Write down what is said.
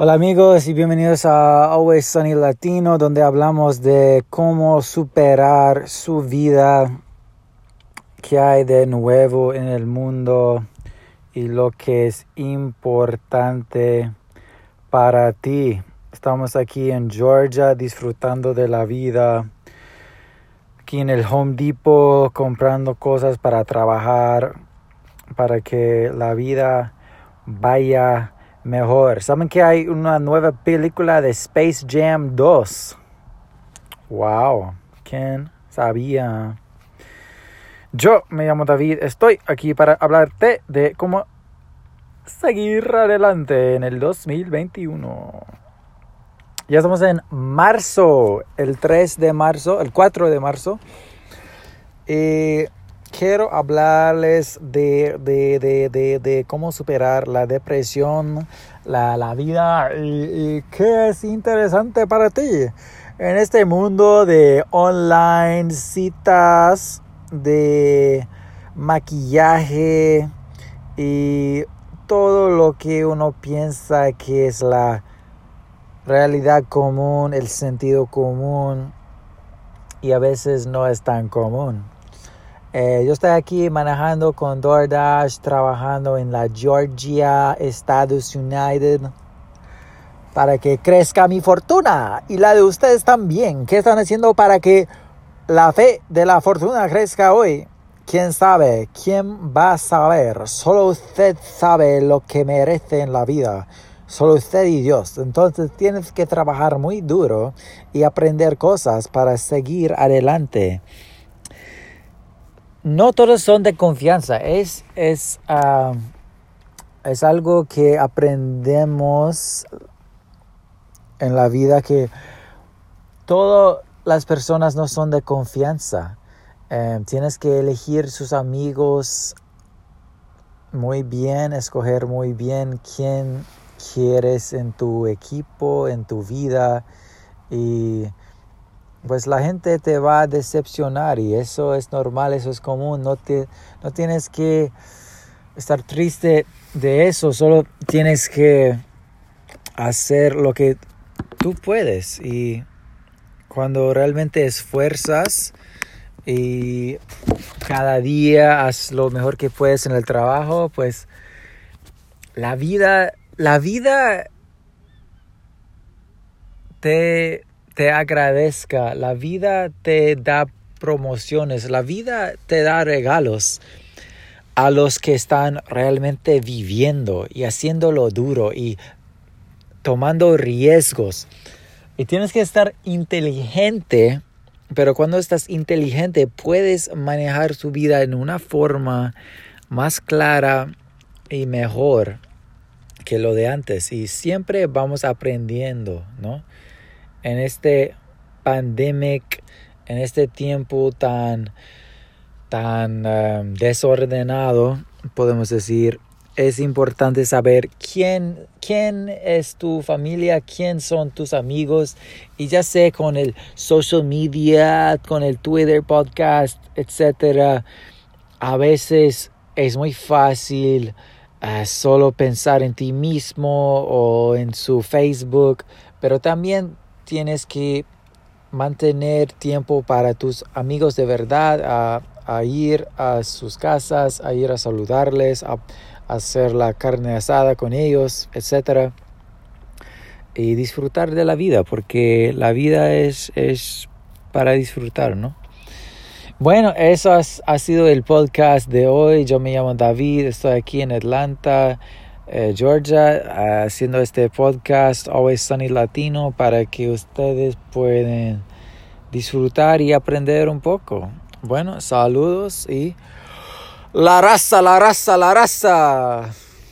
Hola amigos y bienvenidos a Always Sunny Latino donde hablamos de cómo superar su vida, qué hay de nuevo en el mundo y lo que es importante para ti. Estamos aquí en Georgia disfrutando de la vida, aquí en el Home Depot comprando cosas para trabajar, para que la vida vaya mejor. ¿Saben que hay una nueva película de Space Jam 2? Wow, ¿quién sabía? Yo me llamo David, estoy aquí para hablarte de cómo seguir adelante en el 2021. Ya estamos en marzo, el 3 de marzo, el 4 de marzo. Y quiero hablarles de, de, cómo superar la depresión, la, vida y, qué es interesante para ti en este mundo de online, citas, de maquillaje y todo lo que uno piensa que es la realidad común, el sentido común y a veces no es tan común. Eh, yo estoy aquí manejando con DoorDash, trabajando en la Georgia, Estados Unidos, para que crezca mi fortuna y la de ustedes también. ¿Qué están haciendo para que la fe de la fortuna crezca hoy? ¿Quién sabe? ¿Quién va a saber? Solo usted sabe lo que merece en la vida. Solo usted y Dios. Entonces tienes que trabajar muy duro y aprender cosas para seguir adelante no todos son de confianza. Es, es, es algo que aprendemos en la vida que todas las personas no son de confianza. Eh, tienes que elegir sus amigos muy bien, escoger muy bien quién quieres en tu equipo, en tu vida y pues la gente te va a decepcionar y eso es normal, eso es común, no, te, no tienes que estar triste de eso, solo tienes que hacer lo que tú puedes. Y cuando realmente esfuerzas y cada día haz lo mejor que puedes en el trabajo, pues la vida, la vida te te agradezca, la vida te da promociones, la vida te da regalos a los que están realmente viviendo y haciéndolo duro y tomando riesgos. Y tienes que estar inteligente, pero cuando estás inteligente puedes manejar su vida en una forma más clara y mejor que lo de antes. Y siempre vamos aprendiendo, ¿no? En este pandemic, en este tiempo tan, tan um, desordenado, podemos decir, es importante saber quién, quién es tu familia, quién son tus amigos. Y ya sé, con el social media, con el Twitter, podcast, etc. A veces es muy fácil uh, solo pensar en ti mismo o en su Facebook, pero también tienes que mantener tiempo para tus amigos de verdad, a, ir a sus casas, a ir a saludarles, a, hacer la carne asada con ellos, etc. Y disfrutar de la vida, porque la vida es, es para disfrutar, ¿no? Bueno, eso ha sido el podcast de hoy. Yo me llamo David, estoy aquí en Atlanta. Eh, Georgia haciendo este podcast Always Sunny Latino para que ustedes puedan disfrutar y aprender un poco. Bueno, saludos y la raza, la raza, la raza.